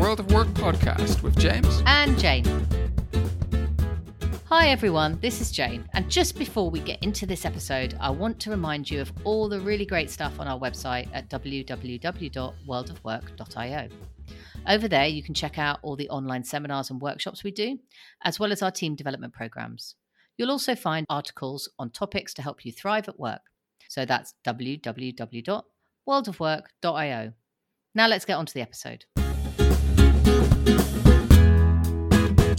World of Work podcast with James and Jane. Hi everyone, this is Jane, and just before we get into this episode, I want to remind you of all the really great stuff on our website at www.worldofwork.io. Over there, you can check out all the online seminars and workshops we do, as well as our team development programs. You'll also find articles on topics to help you thrive at work. So that's www.worldofwork.io. Now let's get on to the episode.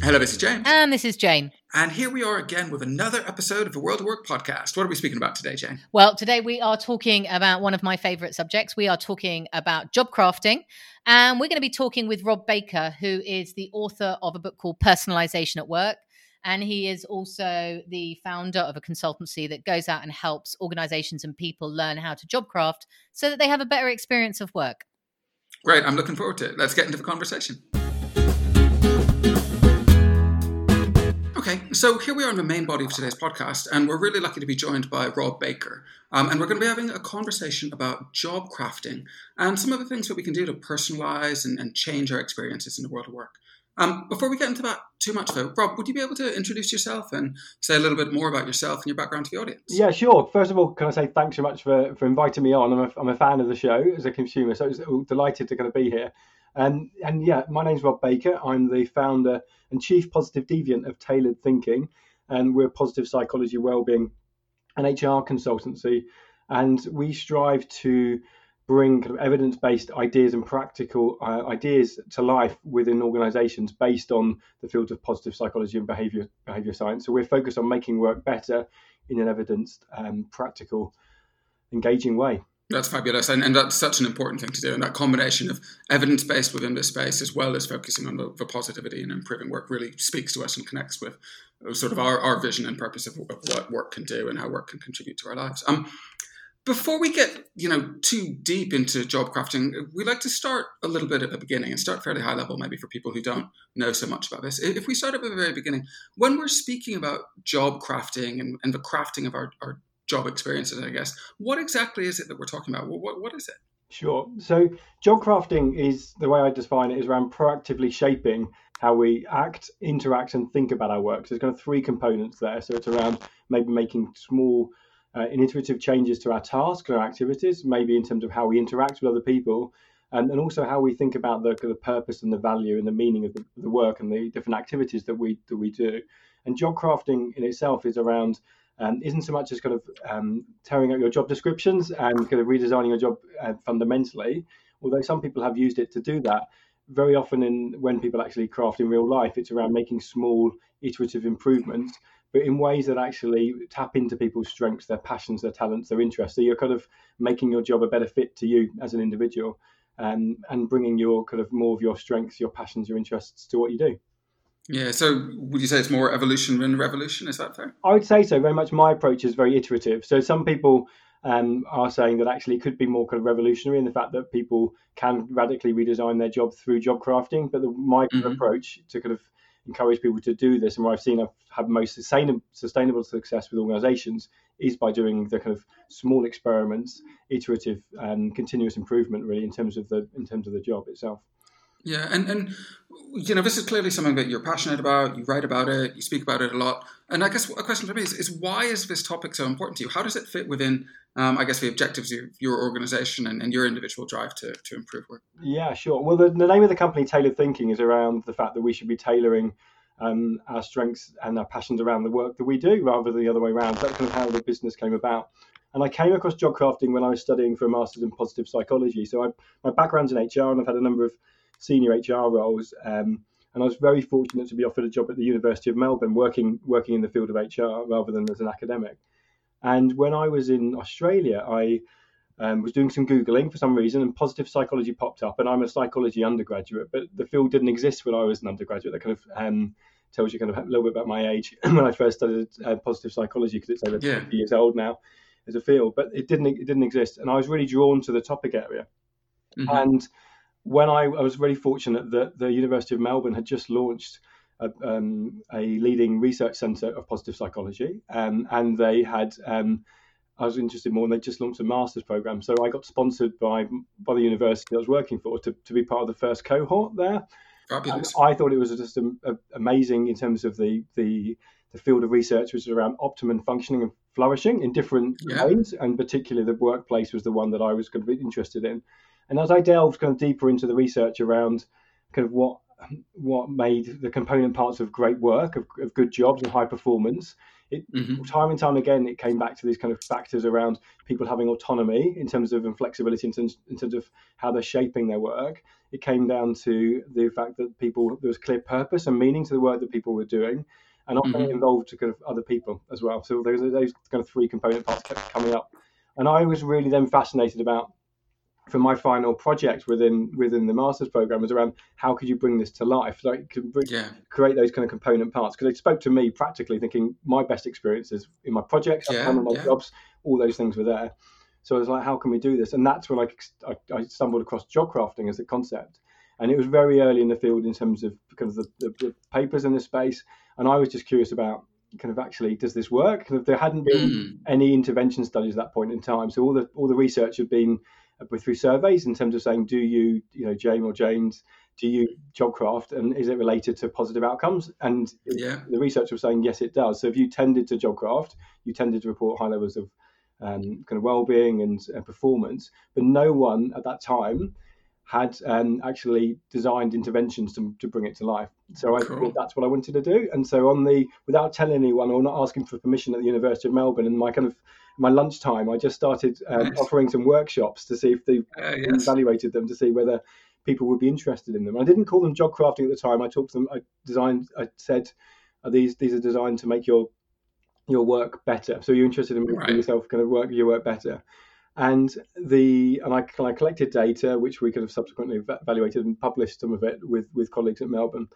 Hello, this is James. And this is Jane. And here we are again with another episode of the World of Work podcast. What are we speaking about today, Jane? Well, today we are talking about one of my favorite subjects. We are talking about job crafting. And we're going to be talking with Rob Baker, who is the author of a book called Personalization at Work. And he is also the founder of a consultancy that goes out and helps organizations and people learn how to job craft so that they have a better experience of work. Great. I'm looking forward to it. Let's get into the conversation. Okay, so here we are in the main body of today's podcast, and we're really lucky to be joined by Rob Baker. Um, and we're going to be having a conversation about job crafting and some of the things that we can do to personalize and, and change our experiences in the world of work. Um, before we get into that too much, though, Rob, would you be able to introduce yourself and say a little bit more about yourself and your background to the audience? Yeah, sure. First of all, can I say thanks so much for, for inviting me on? I'm a, I'm a fan of the show as a consumer, so I was delighted to kind of be here. And, and yeah, my name's Rob Baker. I'm the founder and chief positive deviant of Tailored Thinking, and we're a positive psychology, well-being, and HR consultancy. And we strive to bring kind of evidence-based ideas and practical uh, ideas to life within organizations based on the field of positive psychology and behavior behavior science so we're focused on making work better in an evidence um, practical engaging way that's fabulous. And, and that's such an important thing to do. And that combination of evidence based within this space, as well as focusing on the, the, positivity and improving work, really speaks to us and connects with sort of our, our vision and purpose of, of what work can do and how work can contribute to our lives. Um, before we get you know too deep into job crafting, we like to start a little bit at the beginning and start fairly high level, maybe for people who don't know so much about this. If we start at the very beginning, when we're speaking about job crafting and, and the crafting of our, our job experiences, I guess, what exactly is it that we're talking about? What, what is it? Sure. So, job crafting is the way I define it is around proactively shaping how we act, interact, and think about our work. So, there's kind of three components there. So, it's around maybe making small uh, intuitive changes to our tasks and our activities, maybe in terms of how we interact with other people, and, and also how we think about the, the purpose and the value and the meaning of the, the work and the different activities that we that we do. And job crafting in itself is around um, isn't so much as kind of um, tearing out your job descriptions and kind of redesigning your job uh, fundamentally, although some people have used it to do that. Very often, in when people actually craft in real life, it's around making small iterative improvements but in ways that actually tap into people's strengths, their passions, their talents, their interests. So you're kind of making your job a better fit to you as an individual, um, and bringing your kind of more of your strengths, your passions, your interests to what you do. Yeah. So would you say it's more evolution than revolution? Is that fair? I would say so. Very much. My approach is very iterative. So some people. Um, are saying that actually it could be more kind of revolutionary in the fact that people can radically redesign their job through job crafting. But the, my mm-hmm. approach to kind of encourage people to do this and where I've seen I've had most sustainable sustainable success with organizations is by doing the kind of small experiments, iterative and continuous improvement really in terms of the in terms of the job itself. Yeah, and and you know this is clearly something that you're passionate about. You write about it, you speak about it a lot. And I guess a question for me is, is why is this topic so important to you? How does it fit within, um, I guess, the objectives of your organization and, and, your individual drive to, to improve work? Yeah, sure. Well, the, the name of the company, Tailored Thinking, is around the fact that we should be tailoring um, our strengths and our passions around the work that we do rather than the other way around. That's kind of how the business came about. And I came across job crafting when I was studying for a master's in positive psychology. So I, my background's in HR and I've had a number of senior HR roles. Um, and I was very fortunate to be offered a job at the University of Melbourne, working working in the field of HR rather than as an academic. And when I was in Australia, I um, was doing some googling for some reason, and positive psychology popped up. And I'm a psychology undergraduate, but the field didn't exist when I was an undergraduate. That kind of um, tells you kind of a little bit about my age when I first studied uh, positive psychology because it's over yeah. 50 years old now as a field. But it didn't it didn't exist, and I was really drawn to the topic area. Mm-hmm. And when I, I, was very fortunate that the University of Melbourne had just launched a, um, a leading research centre of positive psychology, um, and they had um, I was interested more, and they just launched a master's program. So I got sponsored by by the university I was working for to, to be part of the first cohort there. Fabulous. And I thought it was just a, a, amazing in terms of the the the field of research which is around optimum functioning and flourishing in different yeah. ways, and particularly the workplace was the one that I was going to be interested in. And as I delved kind of deeper into the research around kind of what what made the component parts of great work, of, of good jobs and high performance, it, mm-hmm. time and time again, it came back to these kind of factors around people having autonomy in terms of and flexibility in terms, in terms of how they're shaping their work. It came down to the fact that people there was clear purpose and meaning to the work that people were doing, and often mm-hmm. involved to kind of other people as well. So those those kind of three component parts kept coming up, and I was really then fascinated about for my final project within within the master's program was around how could you bring this to life like yeah. create those kind of component parts because it spoke to me practically thinking my best experiences in my projects yeah, my yeah. jobs all those things were there so I was like how can we do this and that's when I, I, I, stumbled across job crafting as a concept and it was very early in the field in terms of kind of the, the, the papers in the space and I was just curious about kind of actually does this work? There hadn't been mm. any intervention studies at that point in time, so all the all the research had been through surveys in terms of saying, do you, you know, James or James, do you job craft and is it related to positive outcomes? And yeah. the research was saying, yes, it does. So if you tended to job craft, you tended to report high levels of um, kind of well-being and uh, performance, but no one at that time had um, actually designed interventions to, to bring it to life. So I cool. thought that's what I wanted to do. And so on the without telling anyone or not asking for permission at the University of Melbourne, and my kind of my lunchtime, I just started um, nice. offering some workshops to see if they uh, yes. evaluated them to see whether people would be interested in them. I didn't call them job crafting at the time. I talked to them. I designed. I said, these these are designed to make your your work better. So you're interested in making right. yourself kind of work your work better. And the and I, I collected data, which we could have subsequently evaluated and published some of it with with colleagues at Melbourne.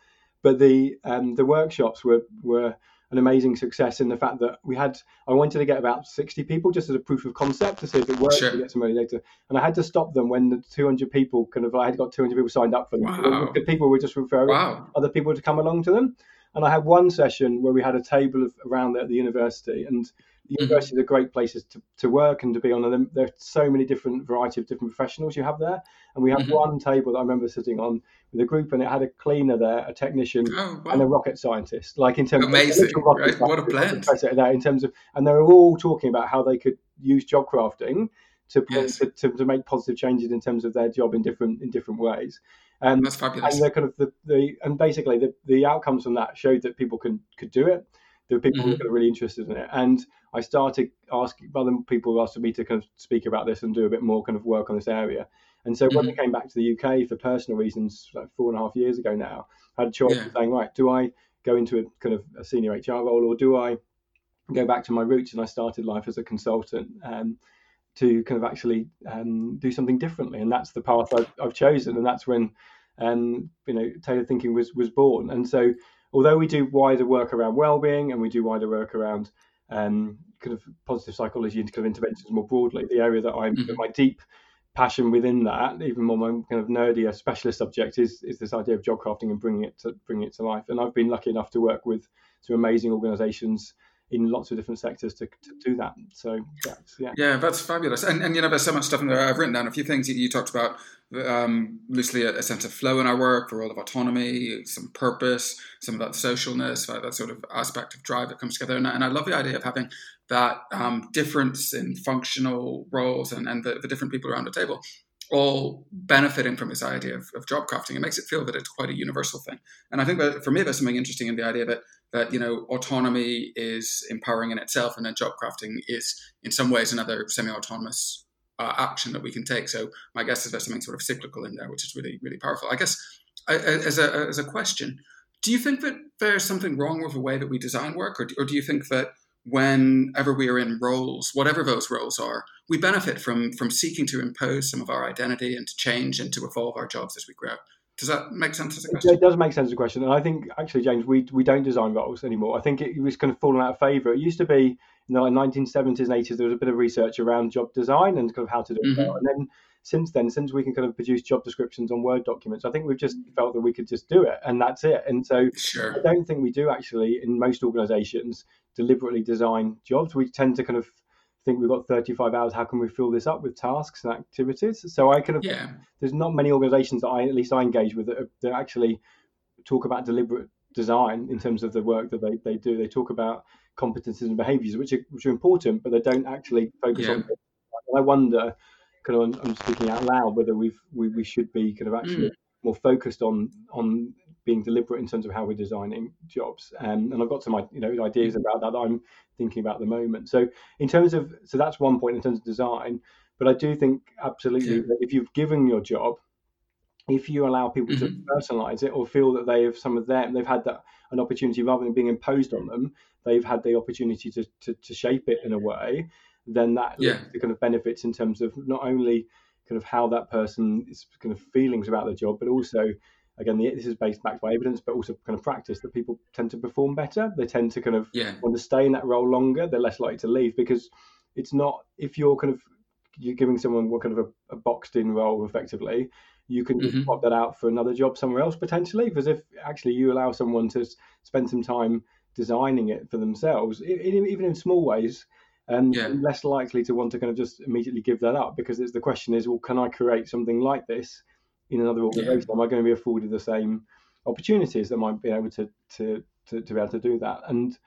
But the um, the workshops were were an amazing success in the fact that we had I wanted to get about 60 people just as a proof of concept to see if it worked sure. to get some early data and I had to stop them when the 200 people kind of I had got 200 people signed up for them wow. people were just referring wow. other people to come along to them and I had one session where we had a table of around there at the university and the university mm-hmm. are great places to, to work and to be on. And there are so many different variety of different professionals you have there. And we had mm-hmm. one table that I remember sitting on with a group, and it had a cleaner there, a technician, oh, wow. and a rocket scientist. Like in terms amazing, of right? what a blend. In terms of, and they were all talking about how they could use job crafting to, yes. to, to, to, make positive changes in terms of their job in different in different ways. Um, That's fabulous. And the kind of the, the and basically the, the outcomes from that showed that people can could do it there were people mm-hmm. who were really interested in it. And I started asking other people asked me to kind of speak about this and do a bit more kind of work on this area. And so mm-hmm. when I came back to the UK for personal reasons, like four and a half years ago now, I had a choice yeah. of saying, right, do I go into a kind of a senior HR role or do I go back to my roots? And I started life as a consultant. Um, to kind of actually um, do something differently, and that's the path I've, I've chosen, and that's when um, you know tailored thinking was was born. And so although we do wider work around well-being and we do wider work around um, kind of positive psychology and kind of interventions more broadly, the area that I'm mm-hmm. my deep passion within that, even more my kind of nerdy specialist subject is is this idea of job crafting and bringing it to bringing it to life. And I've been lucky enough to work with some amazing organisations in lots of different sectors to, to do that. So that's, yeah, yeah, that's fabulous. And and you know, there's so much stuff in there. I've written down a few things you, you talked about. Um, loosely, a, a, sense of flow in our work, a role of autonomy, some purpose, some of that socialness, that, that sort of aspect of drive that comes together. And, and I love the idea of having that um, difference in functional roles and, and the, the different people around the table all benefiting from this idea of, of, job crafting. It makes it feel that it's quite a universal thing. And I think that for me, there's something interesting in the idea that that you know autonomy is empowering in itself, and then job crafting is in some ways another semi-autonomous uh, action that we can take. So my guess is there's something sort of cyclical in there, which is really really powerful. I guess as a as a question, do you think that there's something wrong with the way that we design work, or do, or do you think that whenever we are in roles, whatever those roles are, we benefit from from seeking to impose some of our identity and to change and to evolve our jobs as we grow. Does that make sense as a question? It does make sense as a question, and I think actually, James, we we don't design roles anymore. I think it was kind of fallen out of favour. It used to be in the 1970s and 80s. There was a bit of research around job design and kind of how to do it, mm-hmm. and then since then, since we can kind of produce job descriptions on Word documents, I think we've just felt that we could just do it and that's it. And so sure. I don't think we do actually in most organisations deliberately design jobs. We tend to kind of think we've got 35 hours. How can we fill this up with tasks and activities? So I kind of yeah. there's not many organisations that I at least I engage with that, that actually talk about deliberate design in terms of the work that they, they do. They talk about competencies and behaviours, which are which are important, but they don't actually focus Yeah. on. I wonder, kind of, I'm speaking out loud, whether we've we, we should be kind of actually mm. more focused on on being deliberate in terms of how we're designing jobs. Um, and I've got some you know ideas about that that I'm thinking about at the moment. So in terms of so that's one point in terms of design. But I do think absolutely Yeah. that if you've given your job, if you allow people to Mhm. personalize it or feel that they have some of them, they've had that an opportunity rather than being imposed on them, they've had the opportunity to, to, to shape it in a way, then that Yeah. kind of benefits in terms of not only kind of how that person is kind of feelings about the job, but also again the, this is based back by evidence, but also kind of practice that people tend to perform better. They tend to kind of Yeah. want to stay in that role longer. They're less likely to leave because it's not if you're kind of you're giving someone what kind of a, a boxed in role effectively you can just Mhm. swap that out for another job somewhere else potentially. Because if actually you allow someone to spend some time designing it for themselves, even in small ways, and Yeah. less likely to want to kind of just immediately give that up. Because it's the question is, well, can I create something like this in another organization? Am I going to be afforded the same opportunities that might be able to to to, to be able to do that? And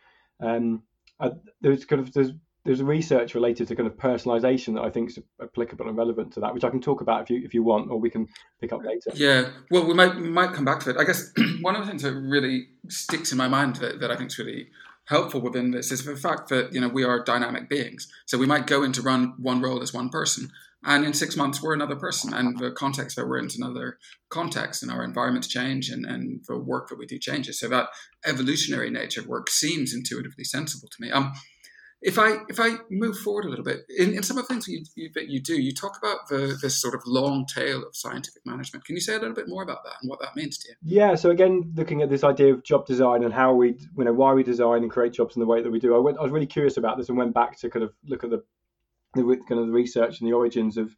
um, I, there's kind of there's there's research related to kind of personalization that I think is applicable and relevant to that, which I can talk about if you if you want, or we can pick up later. Yeah, well, we might we might come back to it. I guess one of the things that really sticks in my mind that, that I think is really helpful within this is the fact that you know we are dynamic beings. So we might go into run one role as one person, and in six months we're another person, and the context that we're in is another context, and our environments change, and and the work that we do changes. So that evolutionary nature of work seems intuitively sensible to me. Um, if I if I move forward a little bit in, in some of the things you, you, that you do, you talk about the this sort of long tail of scientific management. Can you say a little bit more about that and what that means to you? Yeah, so again, looking at this idea of job design and how we, you know, why we design and create jobs in the way that we do, I went, I was really curious about this and went back to kind of look at the, the kind of the research and the origins of,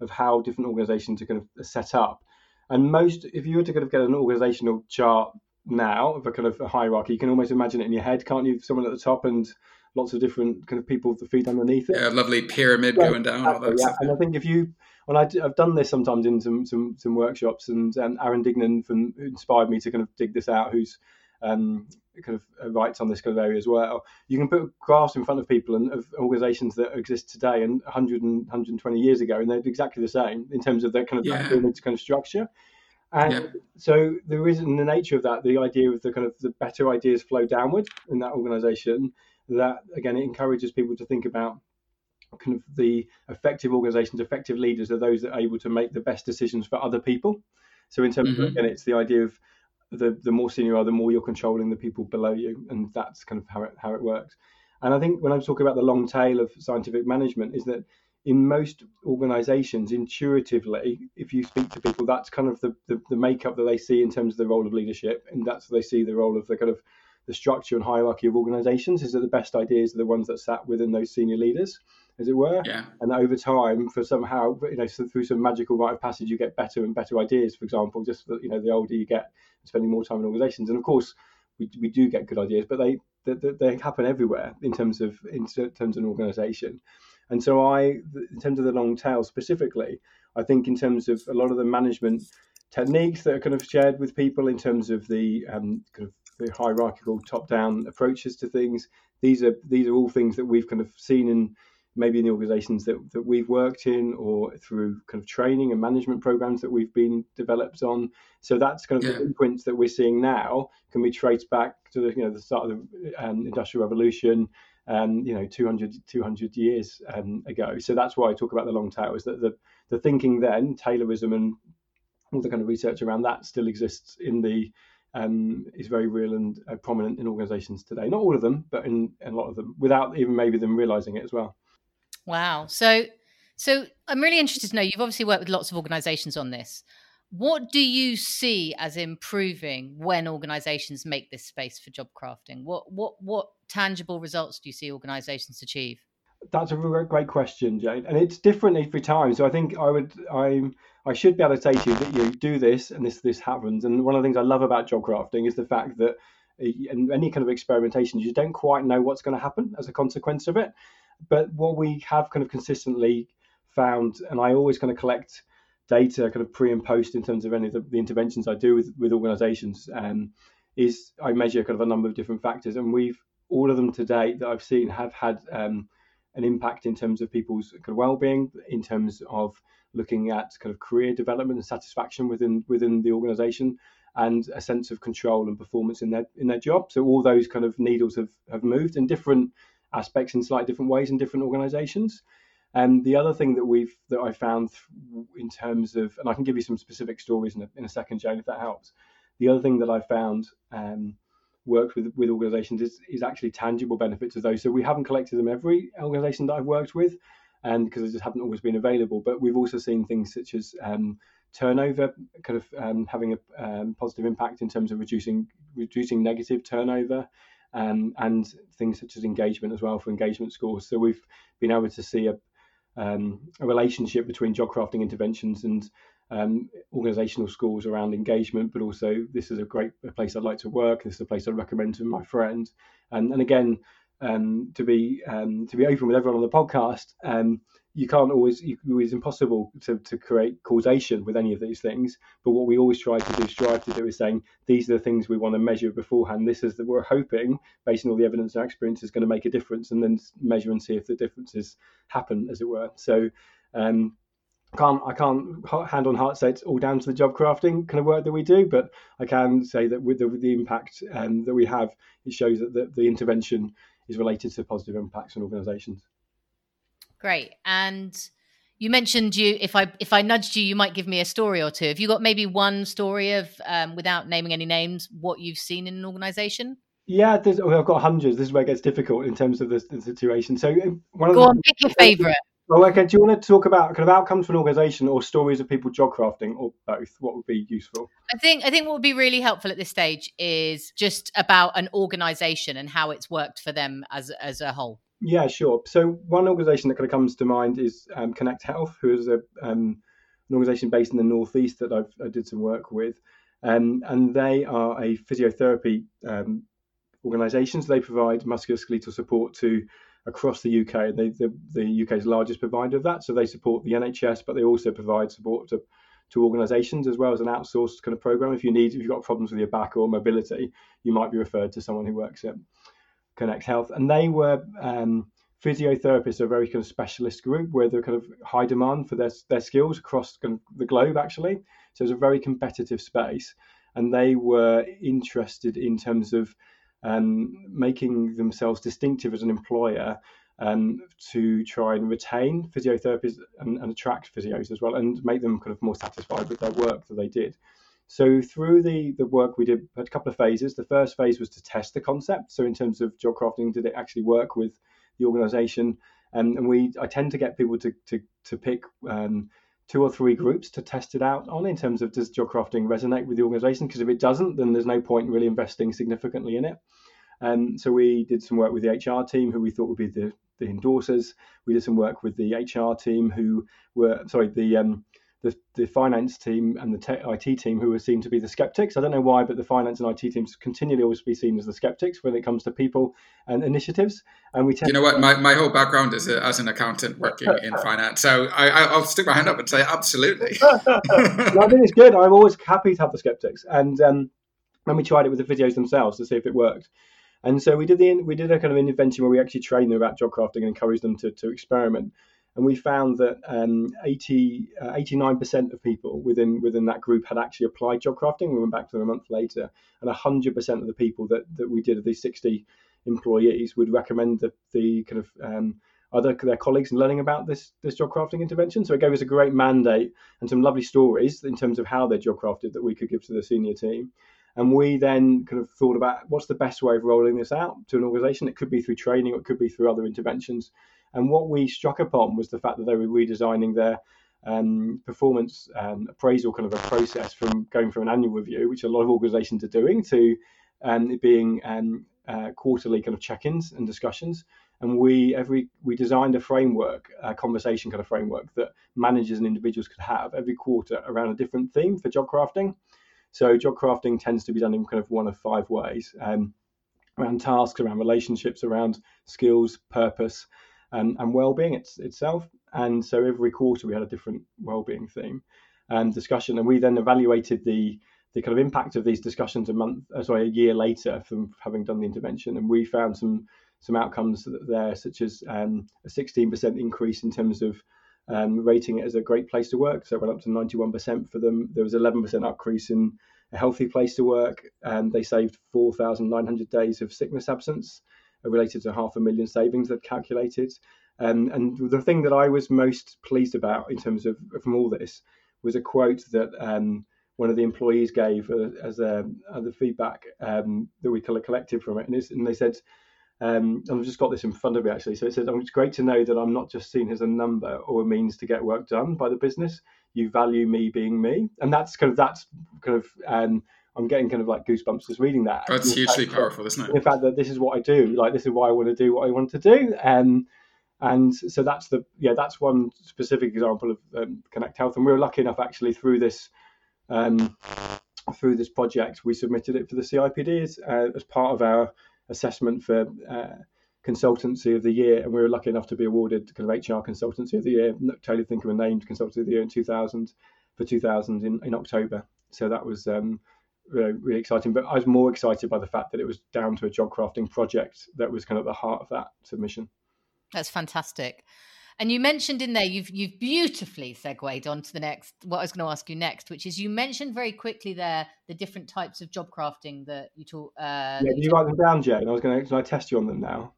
of how different organisations are kind of set up. And most, if you were to kind of get an organisational chart now of a kind of a hierarchy, you can almost imagine it in your head, can't you? Someone at the top and lots of different kind of people with the feet underneath it. Yeah, lovely pyramid Yeah, going down, all that Exactly, yeah. And I think if you, when I, have done this sometimes in some some, some workshops, and um, Aaron Dignan from, who inspired me to kind of dig this out, who's um, kind of uh, writes on this kind of area as well. You can put graphs in front of people and of organisations that exist today and 100 and 120 years ago, and they're exactly the same in terms of their kind of Yeah. pyramid kind of structure. And Yeah. so there is in the nature of that the idea of the kind of the better ideas flow downward in that organisation. That again it encourages people to think about kind of the effective organizations, effective leaders are those that are able to make the best decisions for other people. So in terms Mhm. of again, it's the idea of the the more senior you are, the more you're controlling the people below you, and that's kind of how it how it works. And I think when I'm talking about the long tail of scientific management, is that in most organizations, intuitively, if you speak to people, that's kind of the, the, the makeup that they see in terms of the role of leadership, and that's they see the role of the kind of the structure and hierarchy of organizations is that the best ideas are the ones that sat within those senior leaders, as it were. Yeah, And over time, for somehow, you know, so through some magical rite of passage, you get better and better ideas. For example, just you know, the older you get, spending more time in organizations, and of course, we, we do get good ideas, but they, they they happen everywhere in terms of in terms of an organization. And so I, in terms of the long tail specifically, I think in terms of a lot of the management techniques that are kind of shared with people in terms of the um, kind of the hierarchical top-down approaches to things. These are these are all things that we've kind of seen in maybe in the organisations that, that we've worked in, or through kind of training and management programs that we've been developed on. So that's kind of Yeah. the imprints that we're seeing now can be traced back to the you know the start of the um, industrial revolution. Um, you know, 200, 200 years um, ago. So that's why I talk about the long tail. Is that the the thinking then, Taylorism and all the kind of research around that still exists in the um, is very real and uh, prominent in organisations today. Not all of them, but in, in a lot of them, without even maybe them realising it as well. Wow. So, so I'm really interested to know. You've obviously worked with lots of organisations on this. What do you see as improving when organisations make this space for job crafting? What what what tangible results do you see organisations achieve? That's a great question, Jane, and it's different every time. So I think I would, I'm I should be able to say to you that you do this and this this happens. And one of the things I love about job crafting is the fact that, eh, in any kind of experimentation, you don't quite know what's going to happen as a consequence of it. But what we have kind of consistently found, and I always kind of collect data kind of pre and post in terms of any of the, the interventions I do with, with organizations, um, is I measure kind of a number of different factors. And we've, all of them to date that I've seen have had um, an impact in terms of people's kind of well-being, in terms of looking at kind of career development and satisfaction within within the organization and a sense of control and performance in their in their job. So all those kind of needles have, have moved and different aspects in slightly different ways in different organizations. And the other thing that we've that I found in terms of, and I can give you some specific stories in a, in a second, Jane, if that helps. The other thing that I found um, worked with with organisations is, is actually tangible benefits of those. So we haven't collected them every organisation that I've worked with, and because they just haven't always been available. But we've also seen things such as um, turnover kind of um, having a um, positive impact in terms of reducing reducing negative turnover. Um, and things such as engagement as well for engagement scores. So we've been able to see a, um, a relationship between job crafting interventions and um, organizational scores around engagement, but also this is a great place I'd like to work. This is a place I'd recommend to my friends. And, and again, um, to be um, to be open with everyone on the podcast, um, you can't always it's impossible to, to create causation with any of these things. But what we always try to do strive to do is saying these are the things we want to measure beforehand. This is that we're hoping based on all the evidence and experience is going to make a difference and then measure and see if the differences happen as it were. So um, can't I can't hand on heart say it's all down to the job crafting kind of work that we do, but I can say that with the, with the impact um, that we have, it shows that the, the intervention is related to positive impacts on organisations. Great. And you mentioned you if I if I nudged you, you might give me a story or two. Have you got maybe one story of um, without naming any names, what you've seen in an organisation? Yeah, well, I've got hundreds. This is where it gets difficult in terms of the, the situation. So uh, one of Go the, on, pick your favourite. Well, okay. Do you want to talk about kind of outcomes for an organisation or stories of people job crafting, or both? What would be useful? I think I think what would be really helpful at this stage is just about an organisation and how it's worked for them as as a whole. Yeah, sure. So one organisation that kind of comes to mind is um, Connect Health, who is a um, an organisation based in the northeast that I've, i did some work with, um, and they are a physiotherapy um, organisation. So they provide musculoskeletal support to across the UK. They, the, the UK's largest provider of that. So they support the NHS, but they also provide support to to organisations as well as an outsourced kind of program. If you need, if you've got problems with your back or mobility, you might be referred to someone who works at Connect Health, and they were um, physiotherapists, a very kind of specialist group where they're kind of high demand for their their skills across kind of the globe actually. So it's a very competitive space, and they were interested in terms of um, making themselves distinctive as an employer um, to try and retain physiotherapists and, and, attract physios as well and make them kind of more satisfied with their work that they did. So through the the work we did a couple of phases. The first phase was to test the concept. So in terms of job crafting, did it actually work with the organisation? Um, and we I tend to get people to to to pick um, two or three groups to test it out on in terms of does job crafting resonate with the organisation? Because if it doesn't, then there's no point in really investing significantly in it. And um, so we did some work with the HR team, who we thought would be the the endorsers. We did some work with the HR team, who were sorry the um, the, the finance team and the te- IT team who are seen to be the skeptics. I don't know why, but the finance and IT teams continually always be seen as the skeptics when it comes to people and initiatives. And we, tend- you know what, my, my whole background is a, as an accountant working in finance, so I, will stick my hand up and say absolutely. no, I think it's good. I'm always happy to have the skeptics, and um, when we tried it with the physios themselves to see if it worked. And so we did the we did a kind of intervention where we actually trained them about job crafting and encouraged them to, to experiment and we found that um, 80, uh, 89% of people within within that group had actually applied job crafting. We went back to them a month later, and 100% of the people that, that we did of these 60 employees would recommend the, the kind of um, other their colleagues and learning about this this job crafting intervention. So it gave us a great mandate and some lovely stories in terms of how they're job crafted that we could give to the senior team. And we then kind of thought about what's the best way of rolling this out to an organization. It could be through training, or it could be through other interventions. And what we struck upon was the fact that they were redesigning their um, performance um, appraisal kind of a process from going from an annual review, which a lot of organizations are doing, to um, being um, uh, quarterly kind of check-ins and discussions. And we every we designed a framework, a conversation kind of framework that managers and individuals could have every quarter around a different theme for job crafting. So job crafting tends to be done in kind of one of five ways. Um, around tasks, around relationships, around skills, purpose, um, and well-being it's, itself. And so every quarter we had a different well-being theme and um, discussion, and we then evaluated the the kind of impact of these discussions a month, uh, sorry, a year later from having done the intervention, and we found some some outcomes there, such as um, a 16% increase in terms of um, rating it as a great place to work. So it went up to 91% for them. There was 11% increase in a healthy place to work, and they saved 4,900 days of sickness absence related to half a million savings they've calculated. Um, and the thing that I was most pleased about in terms of from all this was a quote that um, one of the employees gave uh, as a, uh, the feedback um, that we collected from it, and, and they said, um, I've just got this in front of me actually. So it says, "It's great to know that I'm not just seen as a number or a means to get work done by the business. You value me being me, and that's kind of that's kind of um, I'm getting kind of like goosebumps just reading that. That's hugely powerful, isn't it? The fact that this is what I do, like this is why I want to do what I want to do, and and so that's the yeah that's one specific example of um, Connect Health, and we were lucky enough actually through this um, through this project we submitted it for the CIPD as, uh, as part of our assessment for. Uh, consultancy of the year, and we were lucky enough to be awarded kind of HR consultancy of the year. Tailored Thinking named consultancy of the year in 2000 for 2000 in, in October. So that was um, really, really exciting. But I was more excited by the fact that it was down to a job crafting project that was kind of the heart of that submission. That's fantastic. And you mentioned in there you've you've beautifully segued on to the next what I was going to ask you next, which is you mentioned very quickly there the different types of job crafting that you talk. Uh, yeah, did you write them down, Jane? I was going to. Can I test you on them now?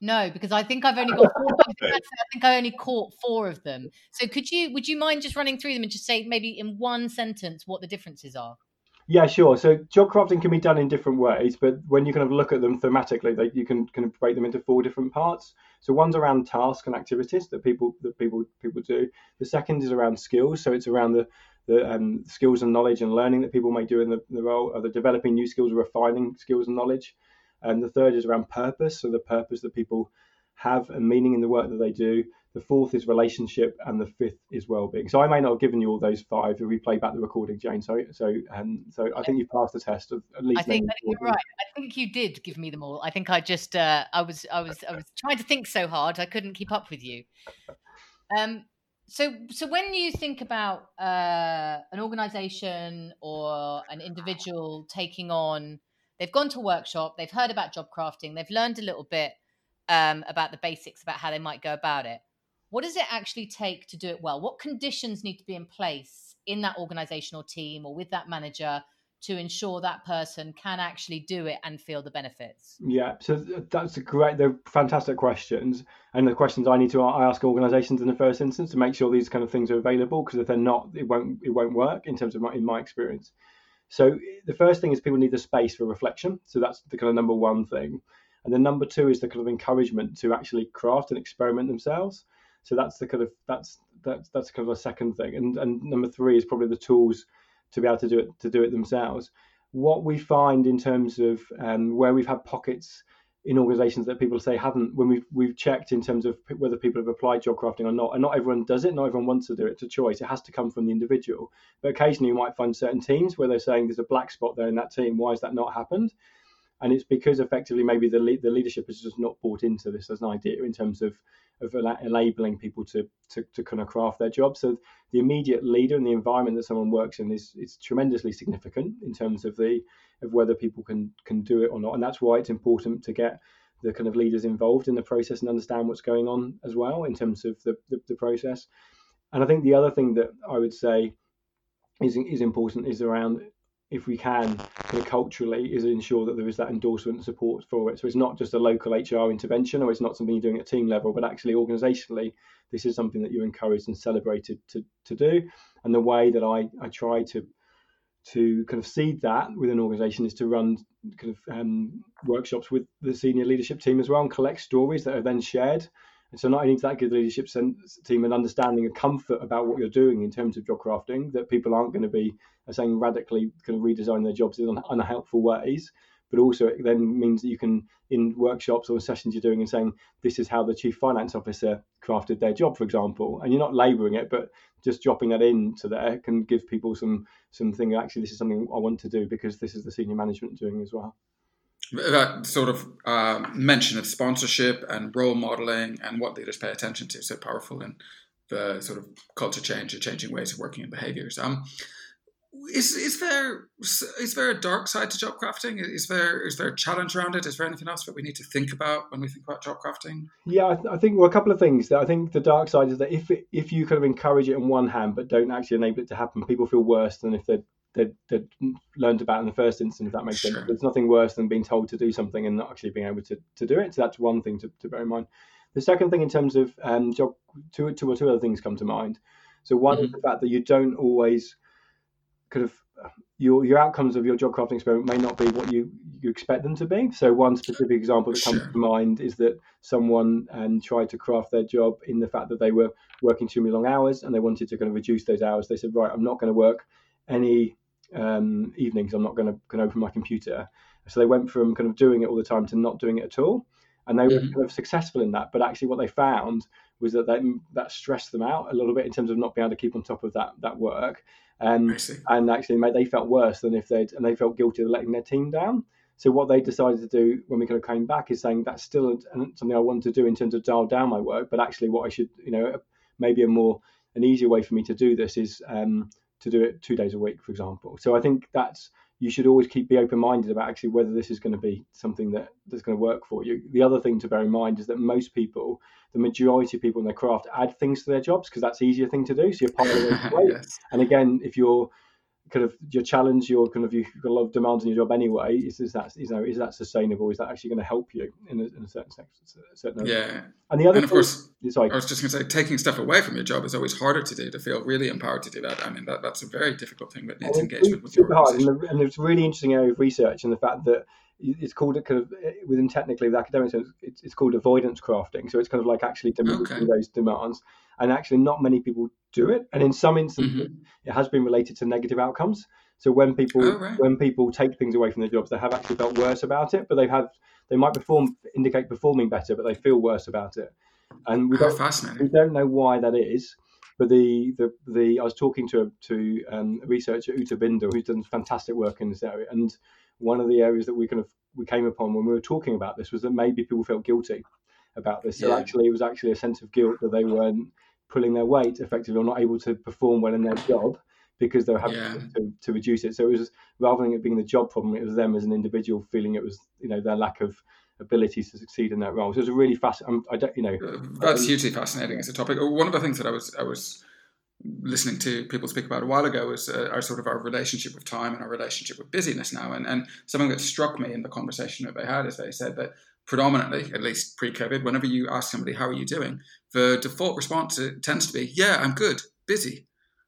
No, because I think I've only got. Four, I think I only caught four of them. So could you? Would you mind just running through them and just say maybe in one sentence what the differences are? Yeah, sure. So job crafting can be done in different ways, but when you kind of look at them thematically, they, you can kind of break them into four different parts. So one's around tasks and activities that people that people people do. The second is around skills. So it's around the the um, skills and knowledge and learning that people may do in the, the role, or the developing new skills, or refining skills and knowledge. And the third is around purpose. So the purpose that people have and meaning in the work that they do. The fourth is relationship, and the fifth is well-being. So I may not have given you all those five if we play back the recording, Jane. So, so, um, so I think you passed the test of at least. I think, you're right. I think you did give me them all. I think I just, uh, I was, I was, I was trying to think so hard I couldn't keep up with you. Um, so, so when you think about uh, an organization or an individual taking on, they've gone to a workshop, they've heard about job crafting, they've learned a little bit um, about the basics about how they might go about it what does it actually take to do it well? What conditions need to be in place in that organizational team or with that manager to ensure that person can actually do it and feel the benefits? Yeah, so that's a great, they're fantastic questions, and the questions I need to I ask organisations in the first instance to make sure these kind of things are available. Because if they're not, it won't it won't work in terms of my, in my experience. So the first thing is people need the space for reflection. So that's the kind of number one thing, and then number two is the kind of encouragement to actually craft and experiment themselves. So that's the kind of that's that's that's kind of a second thing. And and number three is probably the tools to be able to do it to do it themselves. What we find in terms of um, where we've had pockets in organisations that people say haven't when we've we've checked in terms of whether people have applied job crafting or not, and not everyone does it, not everyone wants to do it. It's a choice. It has to come from the individual. But occasionally you might find certain teams where they're saying there's a black spot there in that team. Why has that not happened? And it's because effectively maybe the le- the leadership has just not bought into this as an idea in terms of of enabling people to, to, to kind of craft their job. So the immediate leader and the environment that someone works in is is tremendously significant in terms of the of whether people can can do it or not. And that's why it's important to get the kind of leaders involved in the process and understand what's going on as well in terms of the, the, the process. And I think the other thing that I would say is is important is around if we can, kind of culturally, is ensure that there is that endorsement and support for it. So it's not just a local HR intervention, or it's not something you're doing at team level, but actually organisationally, this is something that you're encouraged and celebrated to, to do. And the way that I, I try to to kind of seed that within an organisation is to run kind of um, workshops with the senior leadership team as well and collect stories that are then shared and so not only does that give the leadership team an understanding and comfort about what you're doing in terms of job crafting, that people aren't going to be uh, saying radically kind of redesign their jobs in unhelpful ways, but also it then means that you can in workshops or sessions you're doing and saying this is how the chief finance officer crafted their job, for example, and you're not labouring it, but just dropping that into there can give people some something. Actually, this is something I want to do because this is the senior management doing as well. That sort of uh, mention of sponsorship and role modeling and what leaders pay attention to is so powerful in the sort of culture change and changing ways of working and behaviors. Um, is is there is there a dark side to job crafting? Is there is there a challenge around it? Is there anything else that we need to think about when we think about job crafting? Yeah, I, th- I think well, a couple of things. I think the dark side is that if it, if you kind of encourage it on one hand but don't actually enable it to happen, people feel worse than if they'd they'd, they'd learned about in the first instance. If that makes sure. sense, there's nothing worse than being told to do something and not actually being able to, to do it. So that's one thing to, to bear in mind. The second thing in terms of um, job, two, two or two other things come to mind. So one mm-hmm. is the fact that you don't always kind of your your outcomes of your job crafting experiment may not be what you you expect them to be. So one specific example that comes sure. to mind is that someone um, tried to craft their job in the fact that they were working too many long hours and they wanted to kind of reduce those hours. They said, right, I'm not going to work any um, evenings. I'm not going to can open my computer. So they went from kind of doing it all the time to not doing it at all, and they mm-hmm. were kind of successful in that. But actually, what they found was that they, that stressed them out a little bit in terms of not being able to keep on top of that that work and and actually made they felt worse than if they'd and they felt guilty of letting their team down. So what they decided to do when we kind of came back is saying that's still something I want to do in terms of dial down my work, but actually what I should you know maybe a more an easier way for me to do this is um, to do it two days a week, for example. So I think that's you should always keep be open minded about actually whether this is going to be something that that's going to work for you. The other thing to bear in mind is that most people, the majority of people in their craft, add things to their jobs because that's easier thing to do. So you're piling yes. And again, if you're kind of your challenge, your kind of you've got a lot of demands in your job anyway. Is, is that you know is that sustainable? Is that actually going to help you in a, in a certain certain yeah? And the other, and of course, sorry. I was just going to say, taking stuff away from your job is always harder to do. To feel really empowered to do that. I mean, that, that's a very difficult thing that needs engagement with your hard. And, the, and it's a really interesting area of research and the fact that it's called kind of within technically the academic sense it's, it's called avoidance crafting. So it's kind of like actually diminishing okay. those demands. And actually not many people do it. And in some instances mm-hmm. it has been related to negative outcomes. So when people oh, right. when people take things away from their jobs they have actually felt worse about it but they've had they might perform indicate performing better but they feel worse about it. And we oh, don't we don't know why that is but the, the, the I was talking to to um, a researcher Ute Bindl who's done fantastic work in this area, and one of the areas that we kind of we came upon when we were talking about this was that maybe people felt guilty about this. So yeah. actually, it was actually a sense of guilt that they weren't pulling their weight effectively or not able to perform well in their job because they were having yeah. to, to, reduce it. So it was rather than it being the job problem, it was them as an individual feeling it was you know their lack of ability to succeed in that role. So it was a really fascinating. I don't you know that's um, hugely fascinating as a topic. One of the things that I was I was listening to people speak about a while ago was uh, our sort of our relationship with time and our relationship with busyness now. And, and something that struck me in the conversation that they had is they said that predominantly, at least pre-COVID, whenever you ask somebody how are you doing, the default response tends to be, "Yeah, I'm good, busy."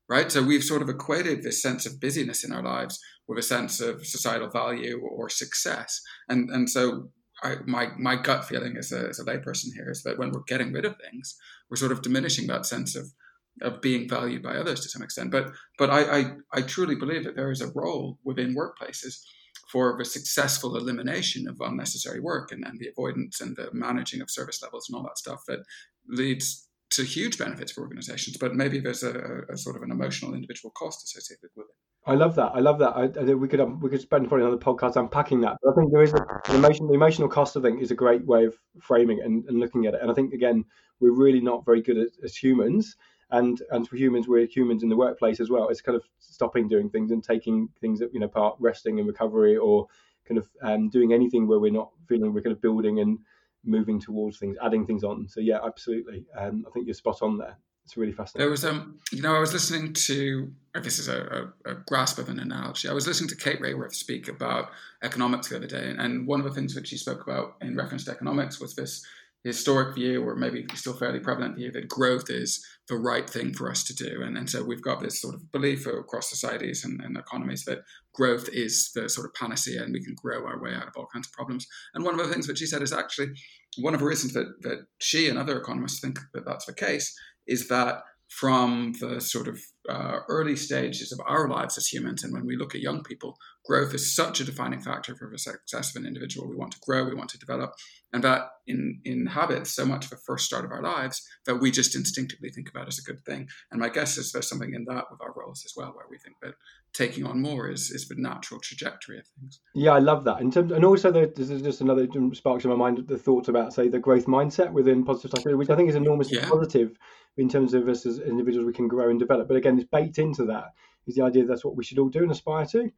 Right. So we've sort of equated this sense of busyness in our lives with a sense of societal value or success, and and so I, my my gut feeling as a, as a layperson here is that when we're getting rid of things, we're sort of diminishing that sense of of being valued by others to some extent. But but I, I, I truly believe that there is a role within workplaces for the successful elimination of unnecessary work and, and the avoidance and the managing of service levels and all that stuff that leads to huge benefits for organizations, but maybe there's a, a, sort of an emotional individual cost associated with it. I love that. I love that. I, I we could um, we could spend probably another podcast unpacking that. But I think there is a, the emotion, the emotional cost. I think is a great way of framing and, and looking at it. And I think again, we're really not very good at, as humans and and for humans we're humans in the workplace as well. It's kind of stopping doing things and taking things you know part resting and recovery or kind of um, doing anything where we're not feeling we're kind of building and moving towards things adding things on. So yeah absolutely. Um, i think you're spot on there. It's really fascinating. There was um you know i was listening to this is a, a, a grasp of an analogy. I was listening to kate Raworth speak about economics the other day and one of the things that she spoke about in reference to economics was this historic view, or maybe still fairly prevalent view, that growth is the right thing for us to do. And, and so we've got this sort of belief across societies and, and, economies that growth is the sort of panacea and we can grow our way out of all kinds of problems. And one of the things that she said is actually one of the reasons that, that she and other economists think that that's the case is that from the sort of uh, early stages of our lives as humans, and when we look at young people, growth is such a defining factor for the success of an individual. We want to grow, we want to develop, and that in, inhabits so much of the first start of our lives that we just instinctively think about as a good thing. And my guess is there's something in that with our roles as well, where we think that taking on more is, is the natural trajectory of things. Yeah, I love that. In terms, and also this is just another sparks in my mind the thoughts about say the growth mindset within positive psychology, which I think is enormously yeah. positive in terms of us as individuals we can grow and develop. But again, it's baked into that is the idea that's what we should all do and aspire to.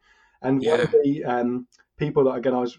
And yeah. one of the um, people that again I was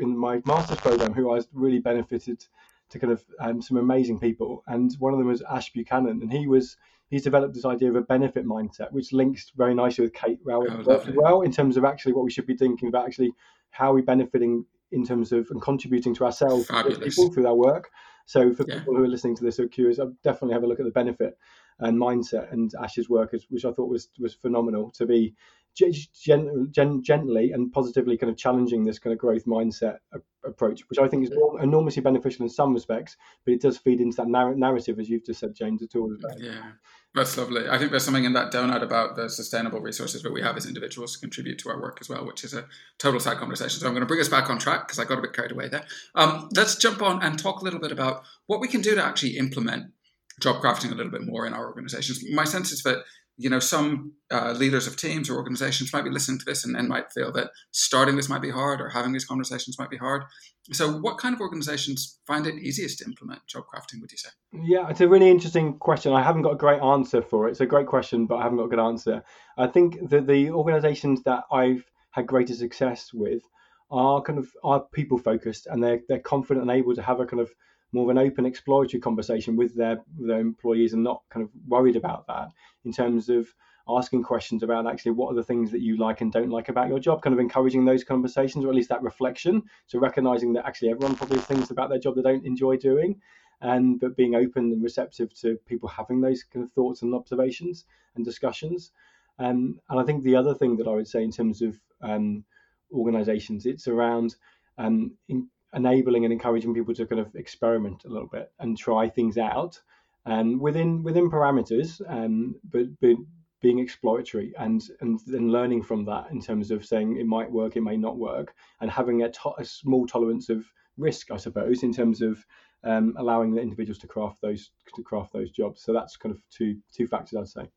in my master's program who I really benefited to kind of um, some amazing people, and one of them was Ash Buchanan, and he was he's developed this idea of a benefit mindset, which links very nicely with Kate Raworth oh, as well in terms of actually what we should be thinking about actually how are we benefiting in terms of and contributing to ourselves people through our work. So for yeah. people who are listening to this who are curious, I'll definitely have a look at the benefit and mindset and Ash's work, which I thought was was phenomenal to be gen, gen, gently and positively kind of challenging this kind of growth mindset approach, which I think is enormously beneficial in some respects, but it does feed into that narr- narrative, as you've just said, James, at all. Yeah, that's lovely. I think there's something in that donut about the sustainable resources that we have as individuals to contribute to our work as well, which is a total side conversation. So I'm going to bring us back on track because I got a bit carried away there. Um, let's jump on and talk a little bit about what we can do to actually implement job crafting a little bit more in our organizations. My sense is that you know, some uh, leaders of teams or organizations might be listening to this and, and, might feel that starting this might be hard or having these conversations might be hard. So, what kind of organizations find it easiest to implement job crafting, would you say? Yeah, it's a really interesting question. I haven't got a great answer for it. It's a great question, but I haven't got a good answer. I think that the organizations that I've had greater success with are kind of are people focused and they're, they're confident and able to have a kind of more of an open exploratory conversation with their, their employees and not kind of worried about that in terms of asking questions about actually what are the things that you like and don't like about your job, kind of encouraging those conversations or at least that reflection. So recognizing that actually everyone probably thinks about their job they don't enjoy doing, and but being open and receptive to people having those kind of thoughts and observations and discussions. Um, and I think the other thing that I would say in terms of um, organizations, it's around um, in, enabling and encouraging people to kind of experiment a little bit and try things out um, within within parameters, um, but, but being exploratory and and then learning from that in terms of saying it might work, it may not work, and having a, to- a small tolerance of risk, I suppose, in terms of um, allowing the individuals to craft those to craft those jobs. So that's kind of two two factors I'd say.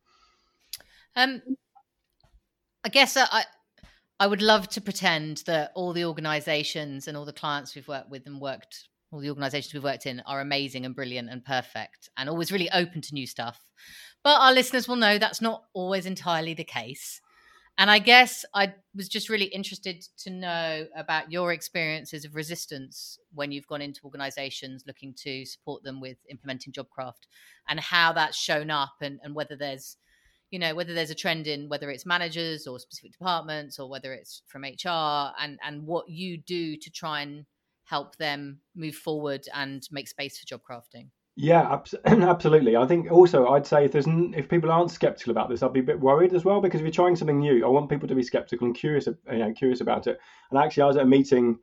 Um, I guess I I would love to pretend that all the organizations and all the clients we've worked with and worked, all the organizations we've worked in are amazing and brilliant and perfect and always really open to new stuff. But our listeners will know that's not always entirely the case. And I guess I was just really interested to know about your experiences of resistance when you've gone into organizations looking to support them with implementing JobCraft and how that's shown up and, and whether there's you know whether there's a trend in whether it's managers or specific departments or whether it's from hr and and what you do to try and help them move forward and make space for job crafting. Yeah absolutely. I think also i'd say if there's if people aren't skeptical about this i'd be a bit worried as well because if you're trying something new i want people to be skeptical and curious you know curious about it. And actually i was at a meeting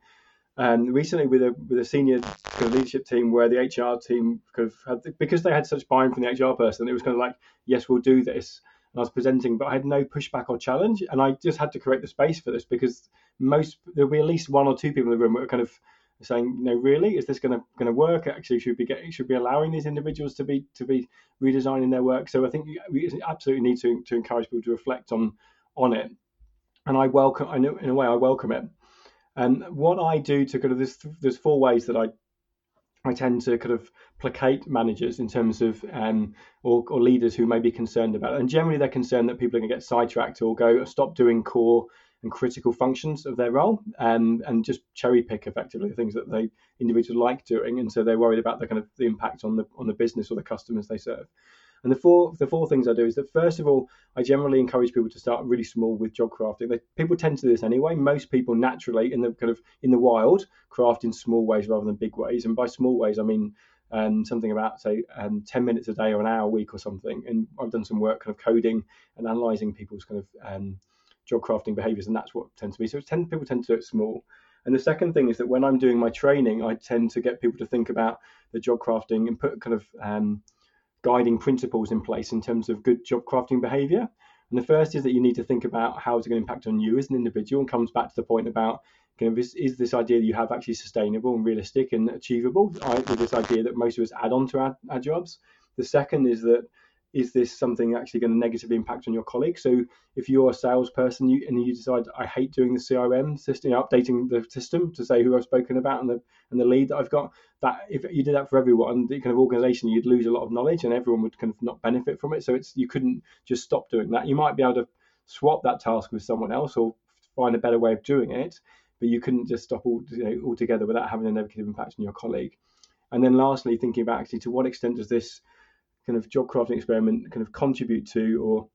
um, recently with a with a senior kind of leadership team where the HR team kind of had because they had such buy-in from the HR person, it was kind of like, yes, we'll do this I was presenting, but I had no pushback or challenge, and I just had to create the space for this because most there'll be at least one or two people in the room that are kind of saying, you know, really, is this going to going to work? Actually, should be getting should be allowing these individuals to be to be redesigning their work. So I think we absolutely need to to encourage people to reflect on on it, and I welcome. I know in a way I welcome it. And what I do to kind of there's there's four ways that I I tend to kind of placate managers in terms of um, or, or, leaders who may be concerned about it. And generally, they're concerned that people are going to get sidetracked or go stop doing core and critical functions of their role and and just cherry pick effectively the things that they individuals like doing. And so they're worried about the kind of the impact on the on the business or the customers they serve. And the four the four things I do is that first of all, I generally encourage people to start really small with job crafting. They, people tend to do this anyway. Most people naturally in the kind of in the wild craft in small ways rather than big ways. And by small ways, I mean um, something about say um, 10 minutes a day or an hour a week or something. And I've done some work kind of coding and analyzing people's kind of um, job crafting behaviors, and that's what tends to be. So tend, people tend to do it small. And the second thing is that when I'm doing my training, I tend to get people to think about the job crafting and put kind of um, guiding principles in place in terms of good job crafting behavior, And the first is that you need to think about how it's going to impact on you as an individual, and comes back to the point about is, is this idea that you have actually sustainable and realistic and achievable? I, this idea that most of us add on to our, our jobs. The second is that is this something actually going to negatively impact on your colleagues? So if you're a salesperson you, and you decide I hate doing the CRM system, you know, updating the system to say who I've spoken about and the and the lead that I've got, that if you did that for everyone, the kind of organization, you'd lose a lot of knowledge and everyone would kind of not benefit from it. So it's you couldn't just stop doing that. You might be able to swap that task with someone else or find a better way of doing it, but you couldn't just stop all you know, altogether without having a negative impact on your colleague. And then lastly, thinking about actually to what extent does this kind of job crafting experiment kind of contribute to or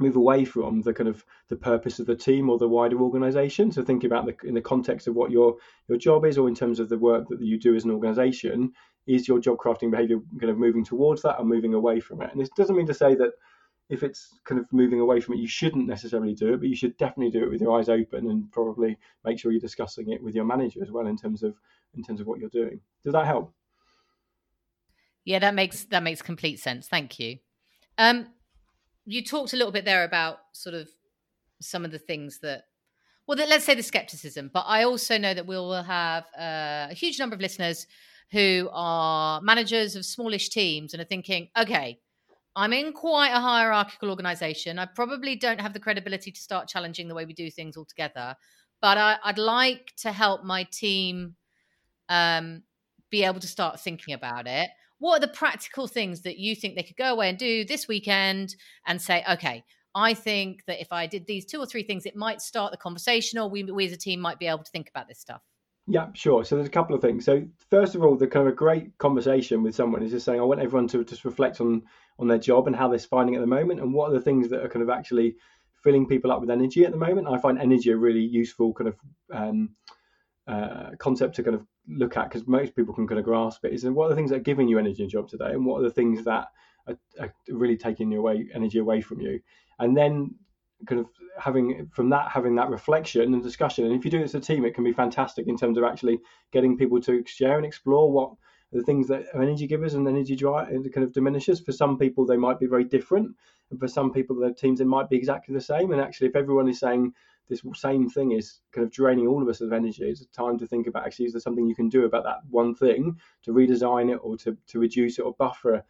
move away from the kind of the purpose of the team or the wider organization. So think about the in the context of what your your job is or in terms of the work that you do as an organization is your job crafting behavior kind of moving towards that or moving away from it? And this doesn't mean to say that if it's kind of moving away from it you shouldn't necessarily do it but you should definitely do it with your eyes open and probably make sure you're discussing it with your manager as well in terms of in terms of what you're doing. Does that help yeah, that makes that makes complete sense. Thank you. Um, you talked a little bit there about sort of some of the things that, well, that, let's say the skepticism, but I also know that we will have uh, a huge number of listeners who are managers of smallish teams and are thinking, okay, I'm in quite a hierarchical organization. I probably don't have the credibility to start challenging the way we do things altogether, but I, would like to help my team um, be able to start thinking about it what are the practical things that you think they could go away and do this weekend and say, okay, I think that if I did these two or three things, it might start the conversation, or we, we as a team might be able to think about this stuff. Yeah, sure. So there's a couple of things. So first of all, the kind of a great conversation with someone is just saying, I want everyone to just reflect on on their job and how they're finding at the moment, and what are the things that are kind of actually filling people up with energy at the moment. I find energy a really useful kind of um, uh, concept to kind of look at because most people can kind of grasp it is what are the things that are giving you energy in your job today and what are the things that are, are really taking your away energy away from you? And then kind of having from that having that reflection and discussion and if you do it as a team it can be fantastic in terms of actually getting people to share and explore what the things that are energy givers and energy dry it kind of diminishes for some people they might be very different and for some people their teams it might be exactly the same and actually if everyone is saying this same thing is kind of draining all of us of energy. It's time to think about actually is there something you can do about that one thing to redesign it or to, to reduce it or buffer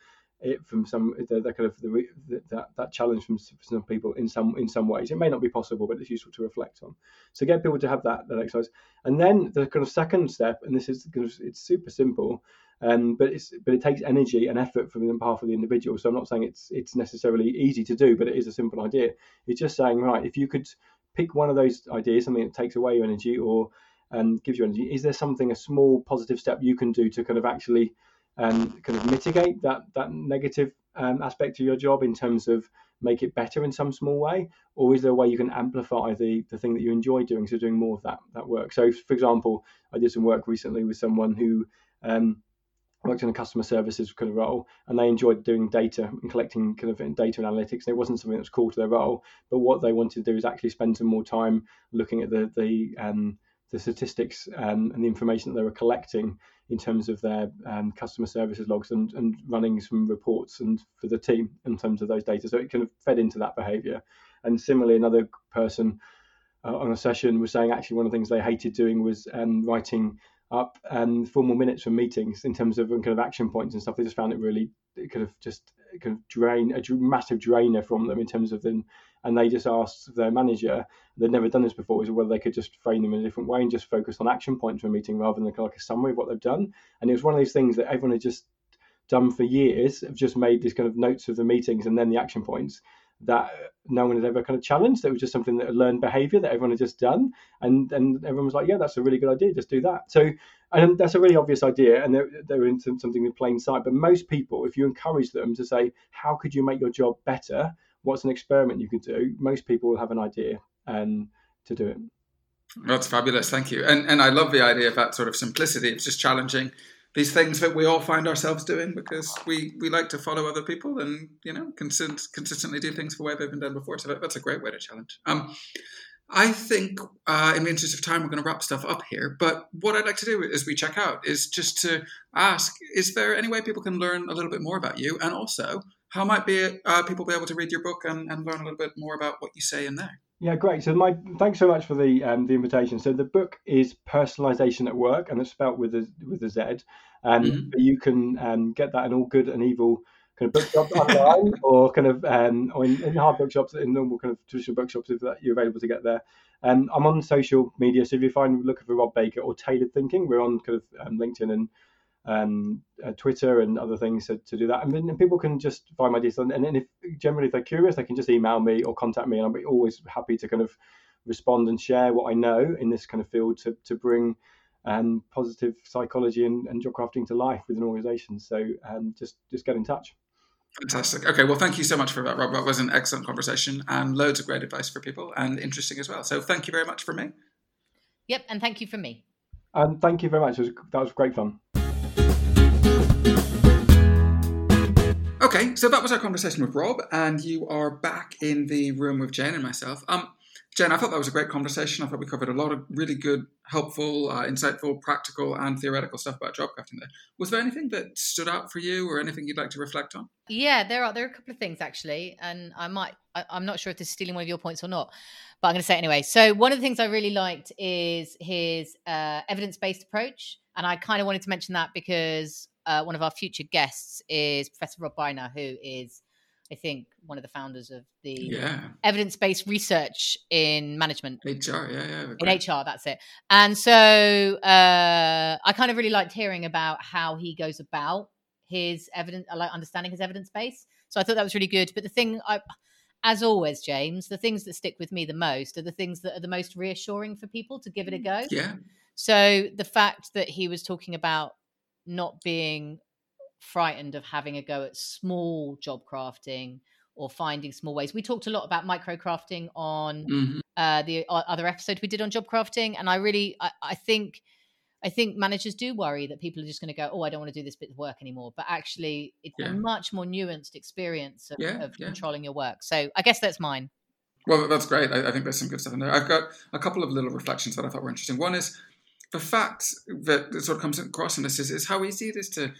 it from some the, the kind of the, that that challenge from some people in some in some ways. It may not be possible, but it's useful to reflect on. So get people to have that that exercise, and then the kind of second step, and this is kind of it's super simple. Um, but it's but it takes energy and effort from the behalf of the individual. So I'm not saying it's it's necessarily easy to do, but it is a simple idea. It's just saying right if you could pick one of those ideas, something that takes away your energy or um, gives you energy. Is there something, a small positive step you can do to kind of actually um, kind of mitigate that that negative um, aspect of your job in terms of make it better in some small way, or is there a way you can amplify the the thing that you enjoy doing, so doing more of that that work? So, for example, I did some work recently with someone who um, worked in a customer services kind of role and they enjoyed doing data and collecting kind of data and analytics. And it wasn't something that was core to their role, but what they wanted to do is actually spend some more time looking at the the um, the statistics um, and the information that they were collecting in terms of their um, customer services logs and, and running some reports and for the team in terms of those data. So it kind of fed into that behavior. And similarly, another person uh, on a session was saying actually one of the things they hated doing was um, writing up and formal minutes from meetings in terms of kind of action points and stuff. They just found it really it kind of just kind of drain a massive drainer from them in terms of them. And they just asked their manager, they'd never done this before, is whether they could just frame them in a different way and just focus on action points from a meeting rather than like a summary of what they've done. And it was one of those things that everyone had just done for years, have just made these kind of notes of the meetings and then the action points that no one had ever kind of challenged. That was just something that learned behavior that everyone had just done, and and everyone was like, yeah, that's a really good idea. Just do that. So, and that's a really obvious idea, and they're, they're in something in plain sight. But most people, if you encourage them to say, how could you make your job better? What's an experiment you could do? Most people will have an idea and to do it. That's fabulous. Thank you. And and I love the idea of that sort of simplicity. It's just challenging these things that we all find ourselves doing because we, we like to follow other people and you know consist, consistently do things the way they've been done before. So that, that's a great way to challenge. Um, I think uh, in the interest of time, we're going to wrap stuff up here. But what I'd like to do as we check out is just to ask: Is there any way people can learn a little bit more about you, and also how might be uh, people be able to read your book and, and learn a little bit more about what you say in there? Yeah, great. So my thanks so much for the um, the invitation. So the book is Personalization at Work, and it's spelt with a with a Z. Um, mm-hmm. You can um, get that in all good and evil kind of bookshops online, or kind of um, or in, in, hard bookshops, in normal kind of traditional bookshops, if that you're available to get there. Um, I'm on social media, so if you find looking for Rob Baker or Tailored Thinking, we're on kind of um, LinkedIn and um, uh, Twitter and other things to, to do that. And people can just find my details. And, and if generally if they're curious, they can just email me or contact me, and I'll be always happy to kind of respond and share what I know in this kind of field to to bring um, positive psychology and, and job crafting to life within organisations. So um, just just get in touch. Fantastic. Okay, well, thank you so much for that, Rob. That was an excellent conversation and loads of great advice for people and interesting as well. So thank you very much for me. Yep, and thank you for me. And thank you very much. Was, that was great fun. Okay, so that was our conversation with Rob, and you are back in the room with Jane and myself. Um, Jen, I thought that was a great conversation. I thought we covered a lot of really good, helpful, uh, insightful, practical, and theoretical stuff about job crafting. There was there anything that stood out for you, or anything you'd like to reflect on? Yeah, there are there are a couple of things actually, and I might I, am not sure if this is stealing one of your points or not, but I'm going to say it anyway. So one of the things I really liked is his uh, evidence based approach, and I kind of wanted to mention that because uh, one of our future guests is Professor Rob Briner, who is I think one of the founders of the yeah. evidence based research in management. HR, yeah, yeah. In HR, that's it. And so uh, I kind of really liked hearing about how he goes about his evidence, like understanding his evidence base. So I thought that was really good. But the thing, I, as always, James, the things that stick with me the most are the things that are the most reassuring for people to give it a go. Yeah. So the fact that he was talking about not being frightened of having a go at small job crafting or finding small ways. We talked a lot about micro crafting on mm-hmm. uh, the other episode we did on job crafting, and I really, I, I think, I think managers do worry that people are just going to go, "Oh, I don't want to do this bit of work anymore." But actually, it's yeah. a much more nuanced experience of, yeah, of yeah. controlling your work. So I guess that's mine. Well, that's great. I, I, think there's some good stuff in there. I've got a couple of little reflections that I thought were interesting. One is the fact that sort of comes across in this is, is how easy it is to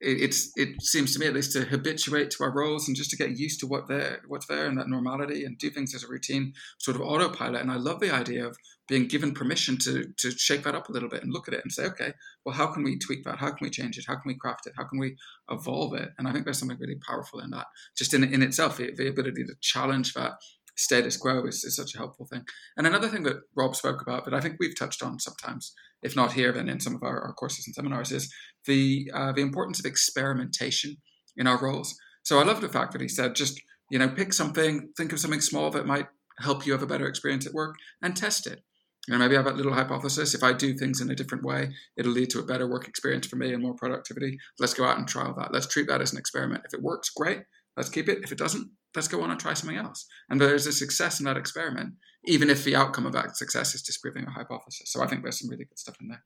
it's it seems to me at least to habituate to our roles and just to get used to what there what's there and that normality and do things as a routine sort of autopilot. And i love the idea of being given permission to to shake that up a little bit and look at it and say okay well how can we tweak that? How can we change it? How can we craft it? How can we evolve it? And i think there's something really powerful in that just in in itself the, the ability to challenge that status quo is, is such a helpful thing and another thing that rob spoke about that i think we've touched on sometimes if not here, then in some of our, our courses and seminars, is the uh, the importance of experimentation in our roles. So I love the fact that he said, just you know, pick something, think of something small that might help you have a better experience at work, and test it. You know, maybe I have a little hypothesis. If I do things in a different way, it'll lead to a better work experience for me and more productivity. Let's go out and trial that. Let's treat that as an experiment. If it works, great. Let's keep it. If it doesn't, let's go on and try something else. And there's a success in that experiment, even if the outcome of that success is disproving a hypothesis. So I think there's some really good stuff in there.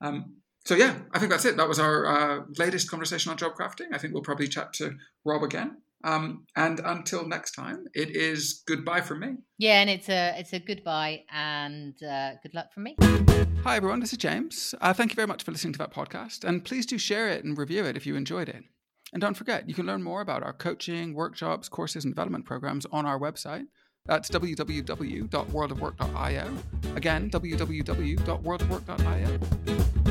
Um, so yeah, I think that's it. That was our uh, latest conversation on job crafting. I think we'll probably chat to Rob again. Um, and until next time, it is goodbye from me. Yeah, and it's a it's a goodbye and uh, good luck from me. Hi everyone, this is James. Uh, thank you very much for listening to that podcast, and please do share it and review it if you enjoyed it. And don't forget, you can learn more about our coaching, workshops, courses, and development programs on our website. That's www.worldofwork.io. Again, www.worldofwork.io.